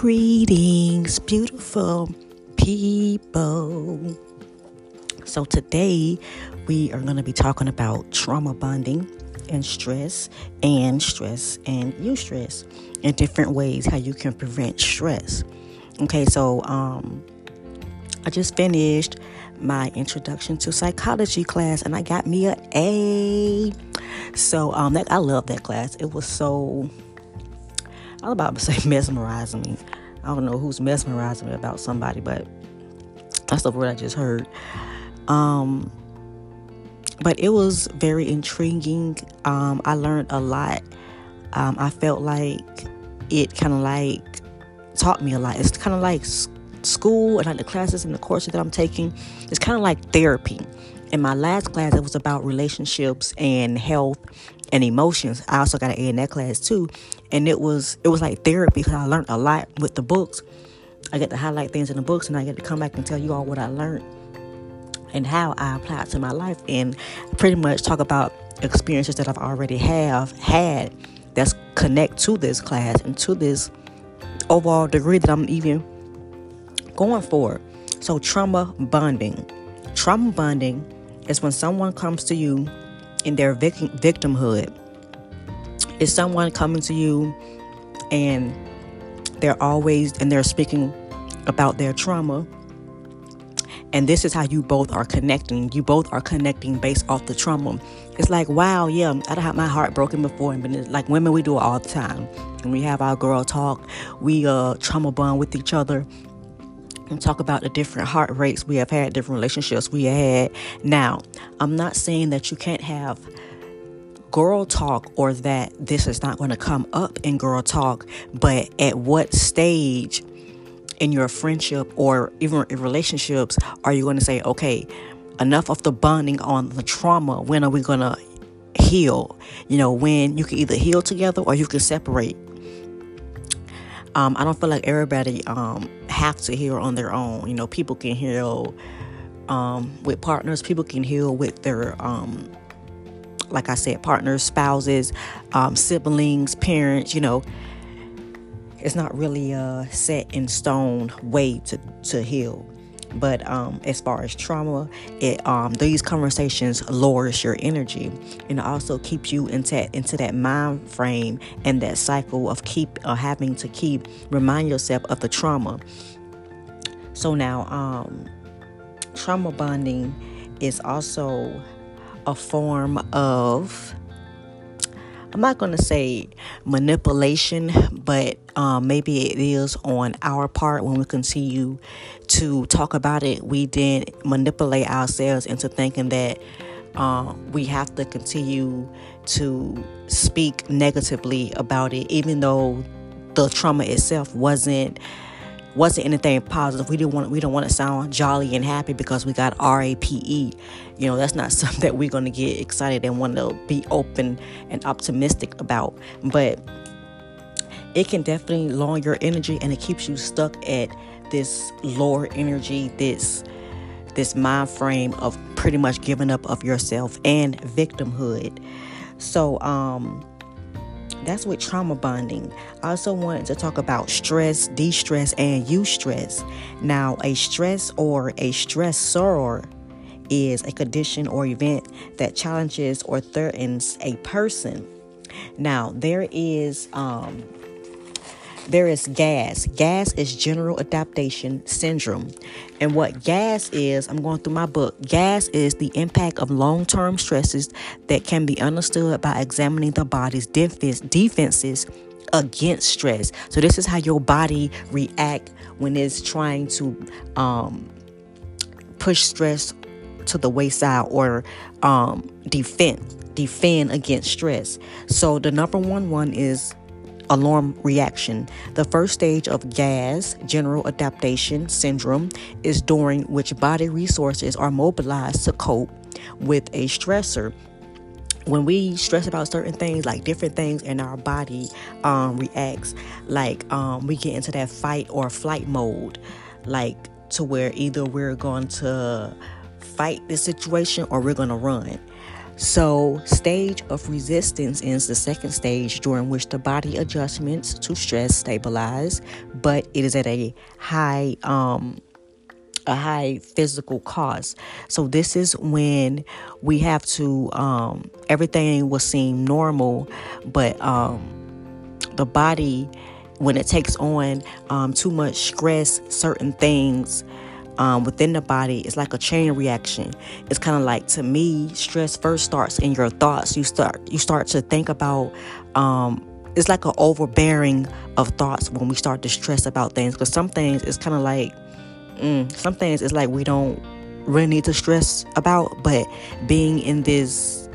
Greetings, beautiful people. So, today we are going to be talking about trauma bonding and stress, and stress and you stress, in different ways how you can prevent stress. Okay, so um, I just finished my introduction to psychology class and I got me an A. So um, that I love that class. It was so I was about to say mesmerizing me. I don't know who's mesmerizing me about somebody, but that's the word I just heard. Um, but it was very intriguing. Um, I learned a lot. Um, I felt like it kind of like taught me a lot. It's kind of like school and like the classes and the courses that I'm taking. It's kind of like therapy. In my last class, it was about relationships and health and emotions. I also got an A in that class too, and it was it was like therapy because I learned a lot with the books. I get to highlight things in the books, and I get to come back and tell you all what I learned and how I applied to my life, and pretty much talk about experiences that I've already have had that's connect to this class and to this overall degree that I'm even going for. So trauma bonding, trauma bonding is when someone comes to you in their vic- victimhood. Is someone coming to you and they're always and they're speaking about their trauma and this is how you both are connecting. You both are connecting based off the trauma. It's like wow yeah i've had my heart broken before and like women we do it all the time. And we have our girl talk we uh trauma bond with each other and talk about the different heart rates we have had, different relationships we had. Now, I'm not saying that you can't have girl talk or that this is not going to come up in girl talk, but at what stage in your friendship or even in relationships are you going to say, okay, enough of the bonding on the trauma? When are we going to heal? You know, when you can either heal together or you can separate. Um, I don't feel like everybody um, have to heal on their own. You know, people can heal um, with partners. People can heal with their, um, like I said, partners, spouses, um, siblings, parents. You know, it's not really a set in stone way to to heal. But um, as far as trauma, it um, these conversations lowers your energy and also keeps you into into that mind frame and that cycle of keep uh, having to keep remind yourself of the trauma. So now, um, trauma bonding is also a form of I'm not going to say manipulation, but um, maybe it is on our part when we continue to talk about it. We then manipulate ourselves into thinking that um, we have to continue to speak negatively about it, even though the trauma itself wasn't wasn't anything positive. We didn't want we don't want to sound jolly and happy because we got RAPE. You know, that's not something that we're going to get excited and want to be open and optimistic about. But it can definitely lower your energy and it keeps you stuck at this lower energy, this this mind frame of pretty much giving up of yourself and victimhood. So um that's with trauma bonding. I also wanted to talk about stress, de stress, and eustress. Now, a stress or a stressor is a condition or event that challenges or threatens a person. Now, there is um, there is GAS. GAS is General Adaptation Syndrome. And what GAS is, I'm going through my book. GAS is the impact of long term stresses that can be understood by examining the body's defense, defenses against stress. So, this is how your body react when it's trying to um, push stress to the wayside or um, defend defend against stress. So the number one one is alarm reaction. The first stage of GAS, General Adaptation Syndrome, is during which body resources are mobilized to cope with a stressor. When we stress about certain things, like different things in our body um, reacts, like um, we get into that fight or flight mode, like to where either we're going to fight the situation or we're going to run. So, stage of resistance is the second stage during which the body adjustments to stress stabilize, but it is at a high um, a high physical cost. So this is when we have to um, everything will seem normal, but um, the body when it takes on um, too much stress, certain things um, within the body it's like a chain reaction. It's kind of like to me, stress first starts in your thoughts. You start you start to think about. Um, it's like an overbearing of thoughts when we start to stress about things because some things it's kind of like mm, some things it's like we don't really need to stress about but being in this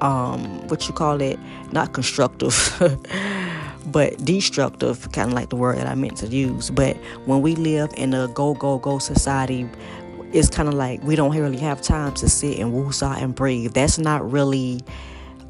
um what you call it not constructive but destructive, kind of like the word that I meant to use. But when we live in a go, go, go society, it's kind of like we don't really have time to sit and woosah and breathe. That's not really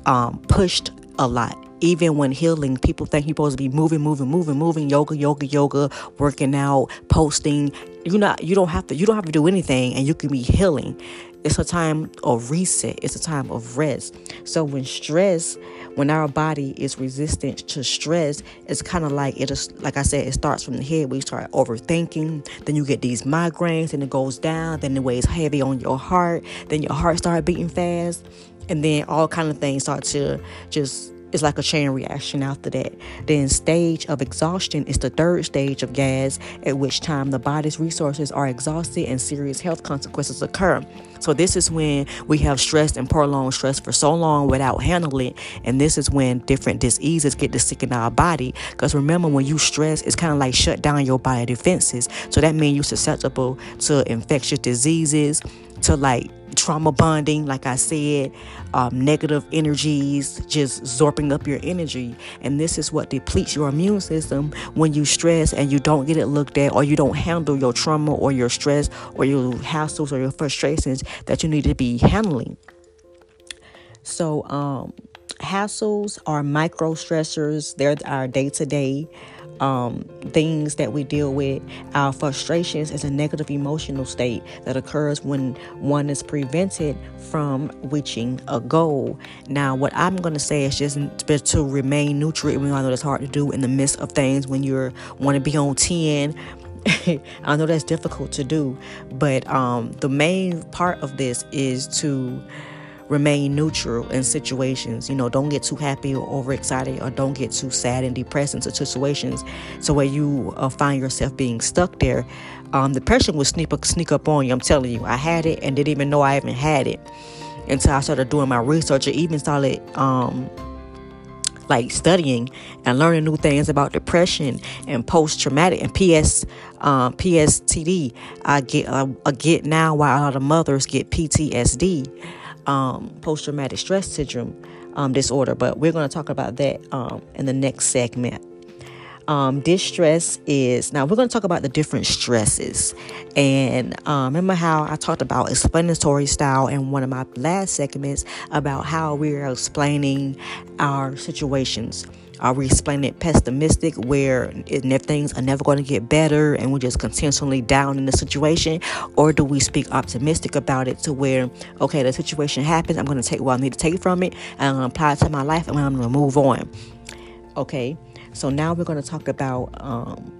um, pushed a lot. Even when healing, people think you're supposed to be moving, moving, moving, moving, yoga, yoga, yoga, working out, posting. You not you don't have to you don't have to do anything and you can be healing. It's a time of reset. It's a time of rest. So when stress when our body is resistant to stress, it's kind of like it is like I said, it starts from the head. We start overthinking, then you get these migraines, and it goes down, then it weighs heavy on your heart, then your heart start beating fast, and then all kind of things start to just it's like a chain reaction after that. Then, stage of exhaustion is the third stage of gas, at which time the body's resources are exhausted and serious health consequences occur. So, this is when we have stressed and prolonged stress for so long without handling. And this is when different diseases get to stick in our body. Because remember, when you stress, it's kind of like shut down your body defenses. So, that means you're susceptible to infectious diseases, to like trauma bonding, like I said, um, negative energies, just zorping up your energy. And this is what depletes your immune system when you stress and you don't get it looked at, or you don't handle your trauma or your stress or your hassles or your frustrations that you need to be handling. So, um, hassles are micro stressors, they're our day to day um, things that we deal with. Our frustrations is a negative emotional state that occurs when one is prevented from reaching a goal. Now, what I'm going to say is just to remain neutral. We all know that's hard to do in the midst of things when you're want to be on 10 I know that's difficult to do, but um, the main part of this is to remain neutral in situations. You know, don't get too happy or overexcited, or don't get too sad and depressed into situations so where you uh, find yourself being stuck there. Um, depression will sneak up, sneak up on you. I'm telling you, I had it and didn't even know I even had it until I started doing my research or even started um, like studying and learning new things about depression and post traumatic and PS um, PSTD. I get uh, I get now why a lot of mothers get PTSD um, post traumatic stress syndrome um, disorder, but we're going to talk about that um, in the next segment. Um, distress is now we're going to talk about the different stresses and um, remember how i talked about explanatory style in one of my last segments about how we're explaining our situations are we explaining it pessimistic where if things are never going to get better and we're just continually down in the situation? Or do we speak optimistic about it to where, okay, the situation happens, I'm going to take what I need to take from it and I'm going to apply it to my life and I'm going to move on? Okay, so now we're going to talk about um,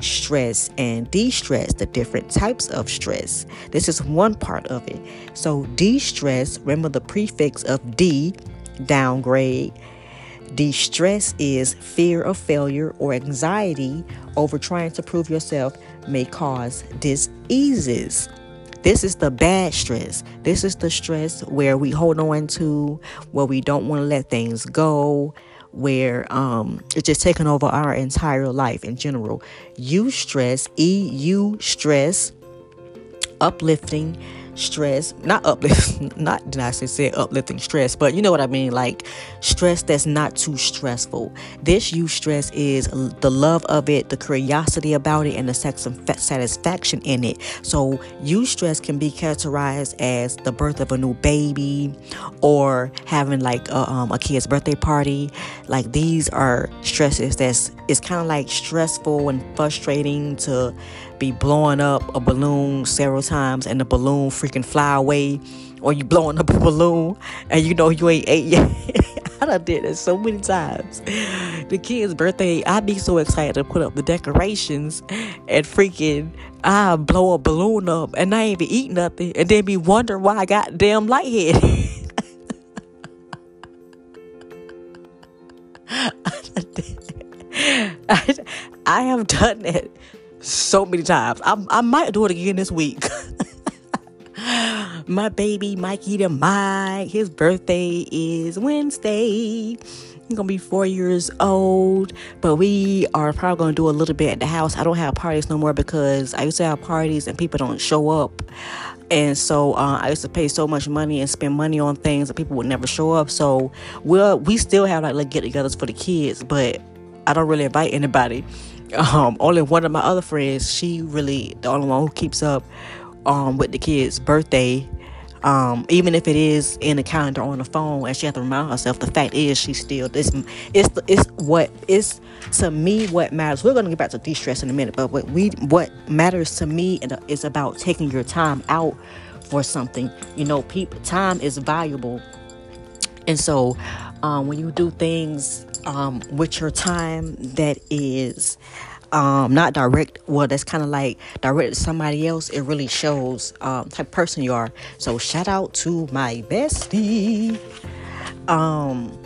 stress and de stress, the different types of stress. This is one part of it. So, de stress, remember the prefix of D, downgrade Distress is fear of failure or anxiety over trying to prove yourself may cause diseases. This is the bad stress. This is the stress where we hold on to, where we don't want to let things go, where um, it's just taking over our entire life in general. Eustress, E U stress, uplifting, stress, not uplift, not did I say uplifting stress, but you know what I mean, like stress that's not too stressful. This eustress is the love of it, the curiosity about it, and the sex and satisfaction in it. So eustress can be characterized as the birth of a new baby, or having like a, um, a kid's birthday party. Like these are stresses that's it's kind of like stressful and frustrating to be blowing up a balloon several times and the balloon freaking fly away or you blowing up a balloon and you know you ain't ate yet. I done did it so many times. The kid's birthday, I be so excited to put up the decorations and freaking I blow a balloon up and I ain't even eat nothing and then be wondering why I got damn lightheaded. I, I have done that so many times. I, I might do it again this week. My baby Mikey the Mike, his birthday is Wednesday. He's gonna be four years old, but we are probably gonna do a little bit at the house. I don't have parties no more because I used to have parties and people don't show up. And so uh, I used to pay so much money and spend money on things that people would never show up. So we'll, we still have like, like get togethers for the kids, but I don't really invite anybody. Um, only one of my other friends, she really the only one who keeps up um, with the kids' birthday. Um, even if it is in the calendar on the phone, and she has to remind herself. The fact is, she still it's it's it's what is to me what matters. We're gonna get back to de-stress in a minute, but what we what matters to me is about taking your time out for something. You know, people time is valuable, and so um, when you do things um, with your time that is um, not direct. Well, that's kind of like direct to somebody else. It really shows um, type person you are. So shout out to my bestie. Um,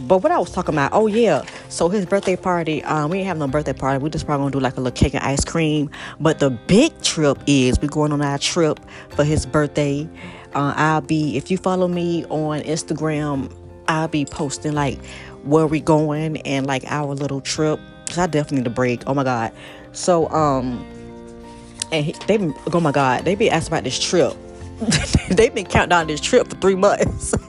but what I was talking about, oh yeah, so his birthday party, um, we ain't have no birthday party. We just probably gonna do like a little cake and ice cream. But the big trip is we going on our trip for his birthday. Uh, I'll be if you follow me on Instagram, I'll be posting like where we going and like our little trip. Cause I definitely need a break. Oh my god. So um, and he, they oh my god, they be asking about this trip. They've been counting down this trip for three months.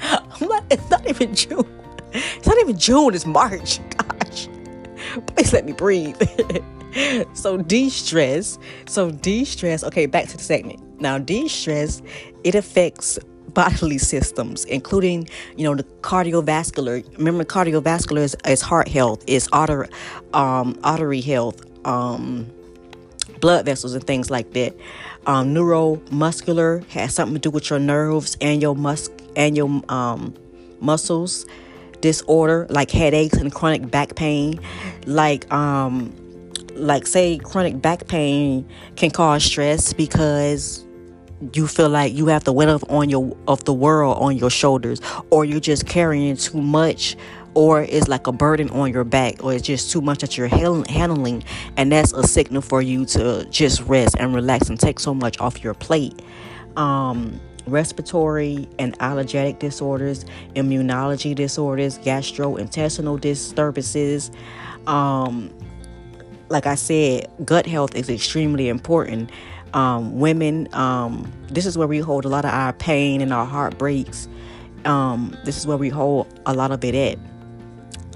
I'm like, it's not even June. It's not even June. It's March. Gosh, please let me breathe. so de-stress. So de-stress. Okay, back to the segment. Now de-stress. It affects bodily systems, including, you know, the cardiovascular. Remember, cardiovascular is, is heart health, is artery, um, artery health, um, blood vessels, and things like that. Um, neuromuscular has something to do with your nerves and your mus and your um, muscles. Disorder like headaches and chronic back pain, like um, like say chronic back pain can cause stress because you feel like you have the weight of on your of the world on your shoulders or you're just carrying too much or it's like a burden on your back or it's just too much that you're handling and that's a signal for you to just rest and relax and take so much off your plate. Um, respiratory and allergic disorders immunology disorders gastrointestinal disturbances um, like i said gut health is extremely important um, women, um, this is where we hold a lot of our pain and our heartbreaks. Um, this is where we hold a lot of it at.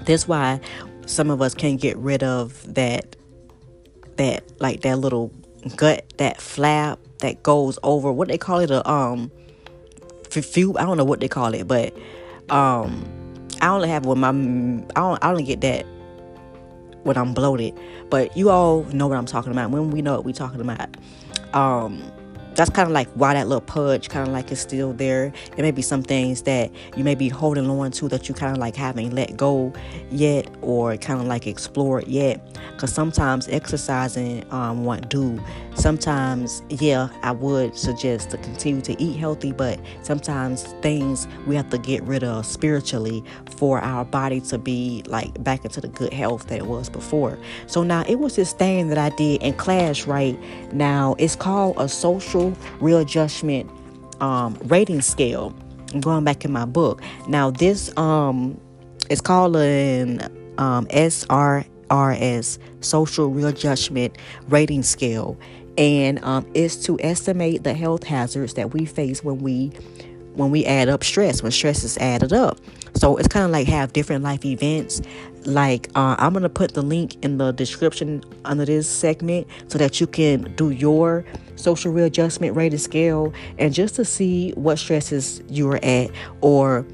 That's why some of us can't get rid of that, that like that little gut, that flap that goes over what they call it a um, few. I don't know what they call it, but um, I only have with my I don't I only get that when I'm bloated. But you all know what I'm talking about. When we know what we're talking about um that's kind of like why that little pudge kind of like is still there. It may be some things that you may be holding on to that you kind of like haven't let go yet or kind of like explored yet. Because sometimes exercising um, won't do. Sometimes, yeah, I would suggest to continue to eat healthy, but sometimes things we have to get rid of spiritually for our body to be like back into the good health that it was before. So now it was this thing that I did in class right now. It's called a social readjustment um, rating scale. I'm going back in my book. Now, this um, is called an um, SRRS, Social Readjustment Rating Scale, and um, is to estimate the health hazards that we face when we when we add up stress, when stress is added up. So it's kind of like have different life events like uh, i'm gonna put the link in the description under this segment so that you can do your social readjustment rating scale and just to see what stresses you're at or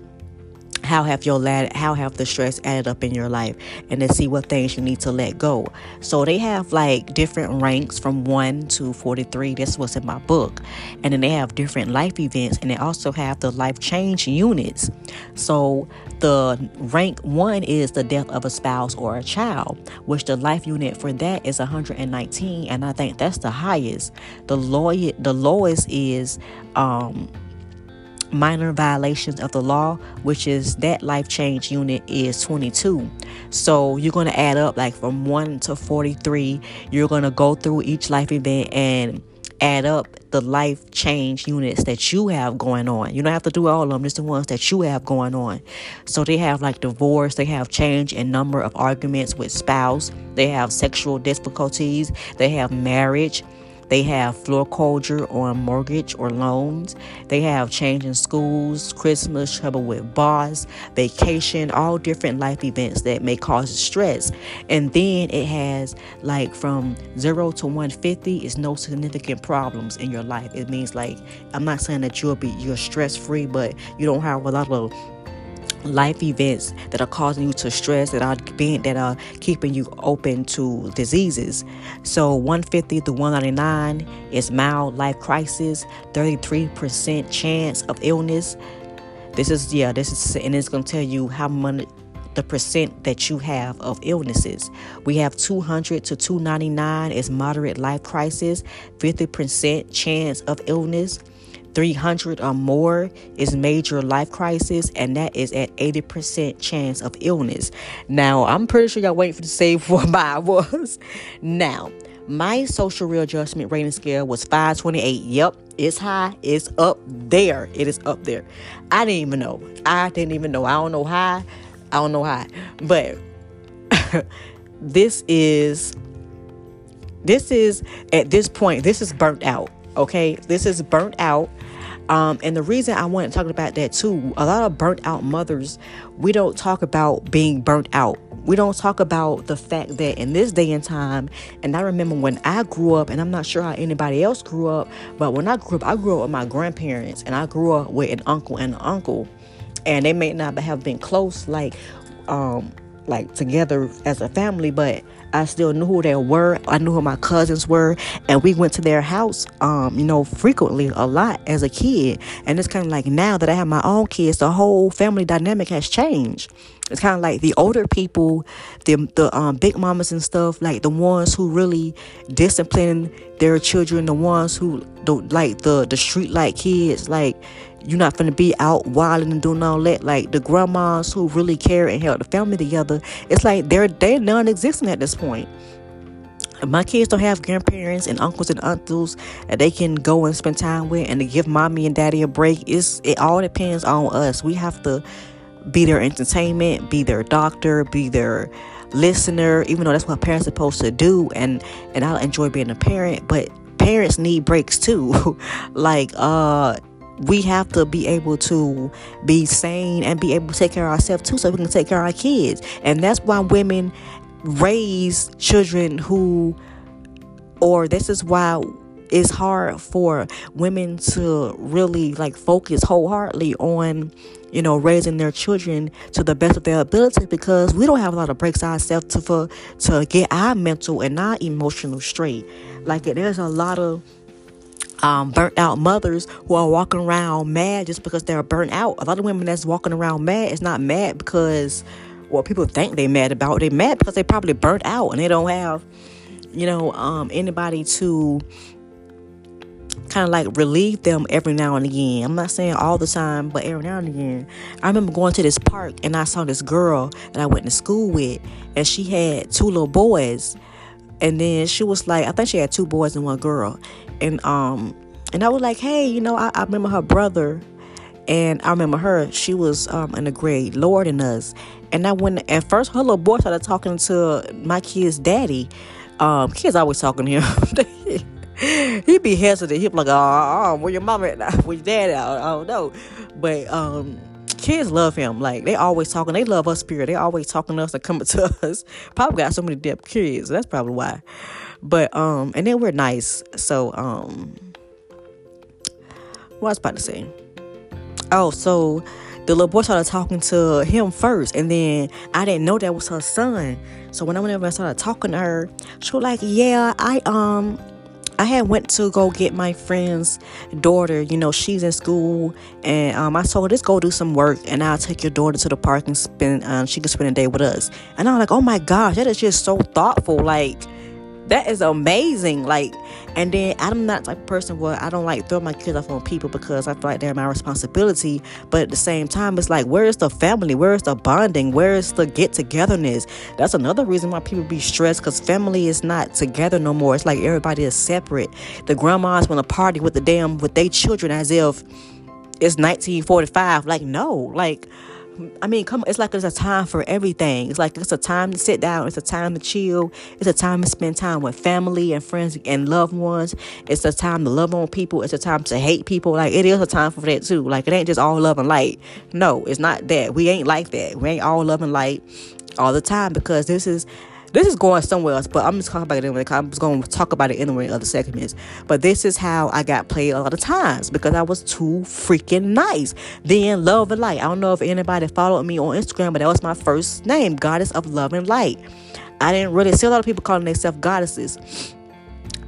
how have your lad how have the stress added up in your life? And to see what things you need to let go. So they have like different ranks from 1 to 43 this was in my book. And then they have different life events. And they also have the life change units. So the rank 1 is the death of a spouse or a child which the life unit for that is 119 and i think that's the highest. The lawyer the lowest is um minor violations of the law, which is that life change unit is 22. So you're going to add up like from 1 to 43. You're going to go through each life event and add up the life change units that you have going on. You don't have to do all of them, just the ones that you have going on. So they have like divorce, they have change in number of arguments with spouse, they have sexual difficulties, they have marriage, they have foreclosure on mortgage or loans. They have changing schools, Christmas, trouble with boss, vacation, all different life events that may cause stress. And then it has like from zero to 150 is no significant problems in your life. It means like I'm not saying that you'll be you're stress free, but you don't have a lot of life events that are causing you to stress that are being that are keeping you open to diseases so 150 to 199 is mild life crisis 33% chance of illness this is yeah this is and it's going to tell you how much the percent that you have of illnesses. We have 200 to 299 is moderate life crisis, 50% chance of illness. 300 or more is major life crisis, and that is at 80% chance of illness. Now, I'm pretty sure y'all waiting for to say what mine was. Now, my social readjustment rating scale was 528. Yep, it's high. It's up there. It is up there. I didn't even know. I didn't even know. I don't know how. I don't know how. But this is this is at this point this is burnt out okay this is burnt out um, and the reason I want to talk about that too, a lot of burnt out mothers, we don't talk about being burnt out. We don't talk about the fact that in this day and time, and I remember when I grew up, and I'm not sure how anybody else grew up, but when I grew up, I grew up with my grandparents, and I grew up with an uncle and an uncle, and they may not have been close like, um, like together as a family, but I still knew who they were. I knew who my cousins were, and we went to their house, um, you know, frequently a lot as a kid. And it's kind of like now that I have my own kids, the whole family dynamic has changed. It's kind of like the older people, the the um, big mamas and stuff, like the ones who really discipline their children, the ones who don't like the the street like kids, like you're not gonna be out wilding and doing all that. Like the grandmas who really care and held the family together, it's like they're they're non-existent at this point. My kids don't have grandparents and uncles and aunts that they can go and spend time with and to give mommy and daddy a break. It's it all depends on us. We have to be their entertainment, be their doctor, be their listener, even though that's what parents are supposed to do. And and I enjoy being a parent, but parents need breaks too. like uh we have to be able to be sane and be able to take care of ourselves too so we can take care of our kids. And that's why women raise children who or this is why it's hard for women to really like focus wholeheartedly on you know raising their children to the best of their ability because we don't have a lot of breaks ourselves to for to get our mental and our emotional straight. Like there's a lot of um, burnt out mothers who are walking around mad just because they're burnt out. A lot of women that's walking around mad is not mad because what people think they're mad about. They're mad because they probably burnt out and they don't have, you know, um, anybody to kind of like relieve them every now and again. I'm not saying all the time, but every now and again. I remember going to this park and I saw this girl that I went to school with, and she had two little boys. And then she was like, I think she had two boys and one girl and um and I was like, hey, you know, I, I remember her brother and I remember her, she was um, in a grade lower than us. And I went at first her little boy started talking to my kid's daddy. Um, kids always talking to him. He'd be hesitant. He'd be like, oh, oh where your mama at? Where your dad at? I don't know. But um kids love him. Like they always talking. They love us spirit. They always talking to us and coming to us. Probably got so many deaf kids. That's probably why. But um, and then we're nice. So um, what I was about to say. Oh, so the little boy started talking to him first, and then I didn't know that was her son. So when I went over and started talking to her, she was like, "Yeah, I um." I had went to go get my friend's daughter. You know, she's in school, and um, I told her, "Let's go do some work, and I'll take your daughter to the park and spend. Um, she can spend a day with us." And I'm like, "Oh my gosh, that is just so thoughtful!" Like, that is amazing. Like, and then I'm not the type of person where I don't like throw my kids off on people because I feel like they're my responsibility. But at the same time, it's like, where is the family? Where is the bonding? Where is the get togetherness? That's another reason why people be stressed because family is not together no more. It's like everybody is separate. The grandmas want to party with the damn with their children as if it's 1945. Like, no, like I mean, come. It's like it's a time for everything. It's like it's a time to sit down. It's a time to chill. It's a time to spend time with family and friends and loved ones. It's a time to love on people. It's a time to hate people. Like it is a time for that too. Like it ain't just all love and light. No, it's not that. We ain't like that. We ain't all love and light all the time because this is this is going somewhere else, but I'm just talking about it anyway. I'm just going to talk about it anyway in other segments. But this is how I got played a lot of times because I was too freaking nice. Then Love and Light. I don't know if anybody followed me on Instagram, but that was my first name, Goddess of Love and Light. I didn't really see a lot of people calling themselves goddesses.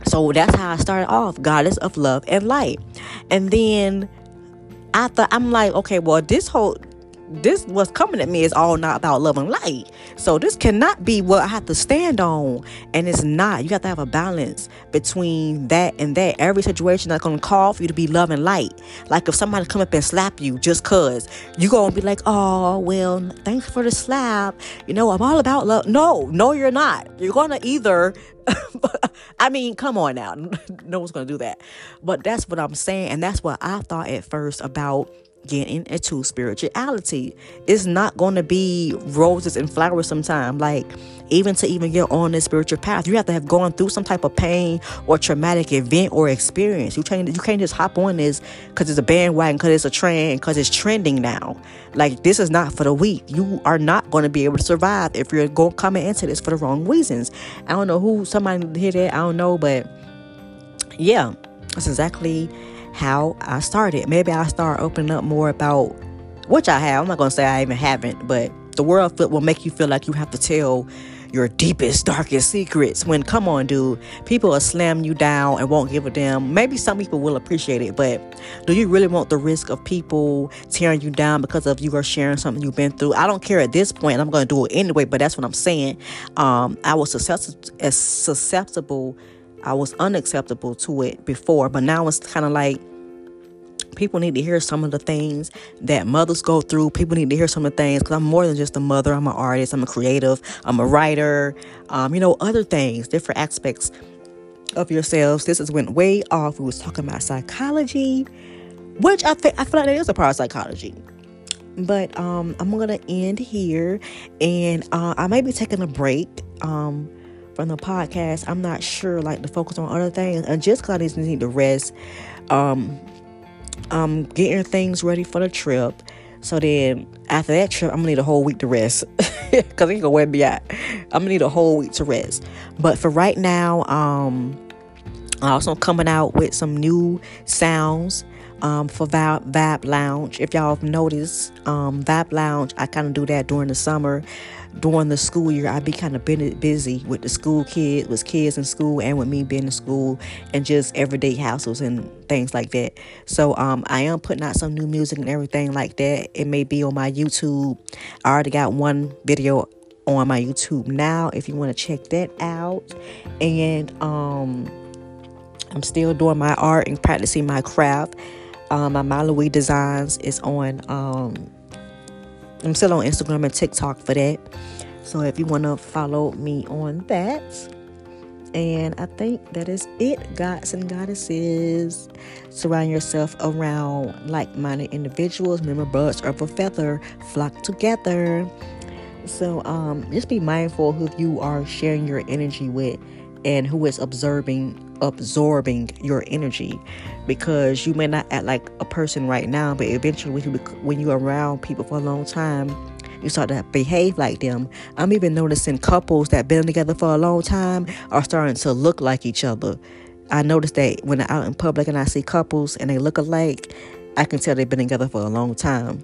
So that's how I started off, Goddess of Love and Light. And then I thought I'm like, okay, well, this whole this what's coming at me is all not about love and light. So this cannot be what I have to stand on. And it's not. You have to have a balance between that and that. Every situation that's gonna call for you to be love and light. Like if somebody come up and slap you just cause, you gonna be like, oh well, thanks for the slap. You know, I'm all about love. No, no, you're not. You're gonna either I mean, come on now. no one's gonna do that. But that's what I'm saying, and that's what I thought at first about getting into spirituality. It's not going to be roses and flowers sometime. Like, even to even get on this spiritual path, you have to have gone through some type of pain or traumatic event or experience. You can't, you can't just hop on this because it's a bandwagon, because it's a trend, because it's trending now. Like, this is not for the weak. You are not going to be able to survive if you're going coming into this for the wrong reasons. I don't know who somebody did that. I don't know, but yeah, that's exactly how I started. Maybe I'll start opening up more about which I have. I'm not gonna say I even haven't, but the world will make you feel like you have to tell your deepest, darkest secrets. When come on, dude, people will slam you down and won't give a damn. Maybe some people will appreciate it, but do you really want the risk of people tearing you down because of you are sharing something you've been through? I don't care at this point. I'm gonna do it anyway, but that's what I'm saying. Um, I was susceptible I was unacceptable to it before, but now it's kind of like people need to hear some of the things that mothers go through. People need to hear some of the things because I'm more than just a mother. I'm an artist. I'm a creative. I'm a writer. Um, you know, other things, different aspects of yourselves. This is went way off. We was talking about psychology, which I think I feel like that is a part of psychology. But um, I'm gonna end here, and uh, I may be taking a break. Um, from the podcast. I'm not sure, like, to focus on other things. And just because I just need to rest, um, um, getting things ready for the trip. So then after that trip, I'm gonna need a whole week to rest because ain't gonna wear me out. I'm gonna need a whole week to rest. But for right now, um, I'm also coming out with some new sounds um, for Vibe, Lounge. If y'all have noticed, um, Vibe Lounge, I kind of do that during the summer during the school year, I'd be kind of busy with the school kids, with kids in school, and with me being in school, and just everyday hassles and things like that. So um, I am putting out some new music and everything like that. It may be on my YouTube. I already got one video on my YouTube now. If you want to check that out, and um, I'm still doing my art and practicing my craft. Um, my Malawi Designs is on um, I'm still on Instagram and TikTok for that. So if you want to follow me on that. And I think that is it, gods and goddesses. Surround yourself around like minded individuals. Remember, birds of a feather flock together. So um, just be mindful who you are sharing your energy with and who is observing absorbing your energy because you may not act like a person right now but eventually when you're around people for a long time you start to behave like them. I'm even noticing couples that been together for a long time are starting to look like each other. I notice that when i'm out in public and i see couples and they look alike i can tell they've been together for a long time.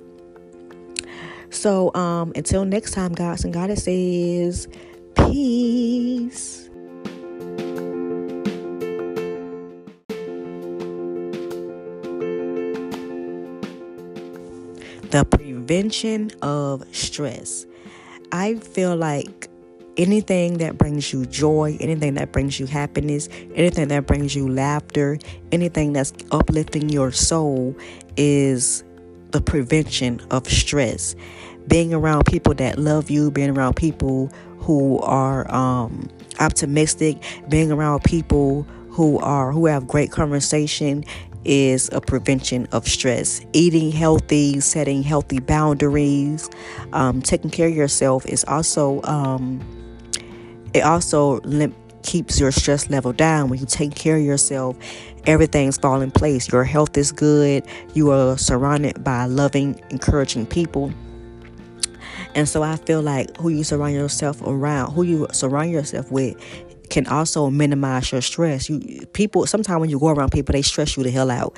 So um, until next time, gods and goddesses, peace. The prevention of stress. I feel like anything that brings you joy, anything that brings you happiness, anything that brings you laughter, anything that's uplifting your soul is the prevention of stress. Being around people that love you, being around people who are um, optimistic, being around people who are who have great conversation is a prevention of stress. Eating healthy, setting healthy boundaries, um, taking care of yourself is also um, it also lim- keeps your stress level down when you take care of yourself. Everything's fall in place. Your health is good. You are surrounded by loving, encouraging people. And so I feel like who you surround yourself around, who you surround yourself with, can also minimize your stress. You people sometimes when you go around people, they stress you the hell out.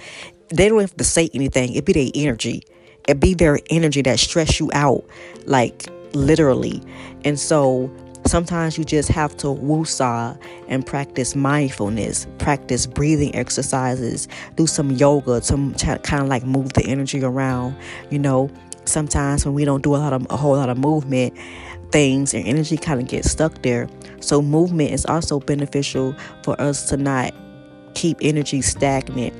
They don't have to say anything. It be their energy. It be their energy that stress you out, like literally. And so sometimes you just have to woosah and practice mindfulness, practice breathing exercises, do some yoga to kind of like move the energy around. You know, sometimes when we don't do a lot of a whole lot of movement, things and energy kind of get stuck there. So movement is also beneficial for us to not keep energy stagnant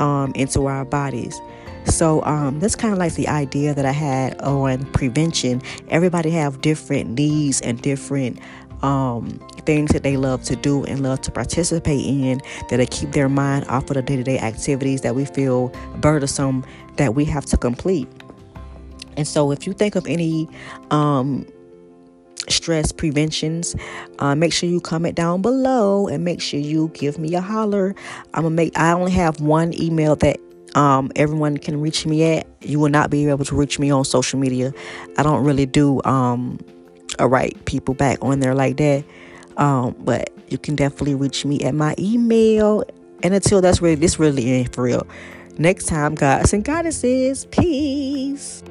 um, into our bodies. So um, that's kind of like the idea that I had on prevention. Everybody have different needs and different um, things that they love to do and love to participate in that'll keep their mind off of the day-to-day activities that we feel burdensome that we have to complete. And so, if you think of any um, stress preventions. Uh, make sure you comment down below and make sure you give me a holler. I'm gonna make. I only have one email that um, everyone can reach me at. You will not be able to reach me on social media. I don't really do um, a write people back on there like that. Um, but you can definitely reach me at my email. And until that's really this really ain't for real. Next time, guys and goddesses, peace.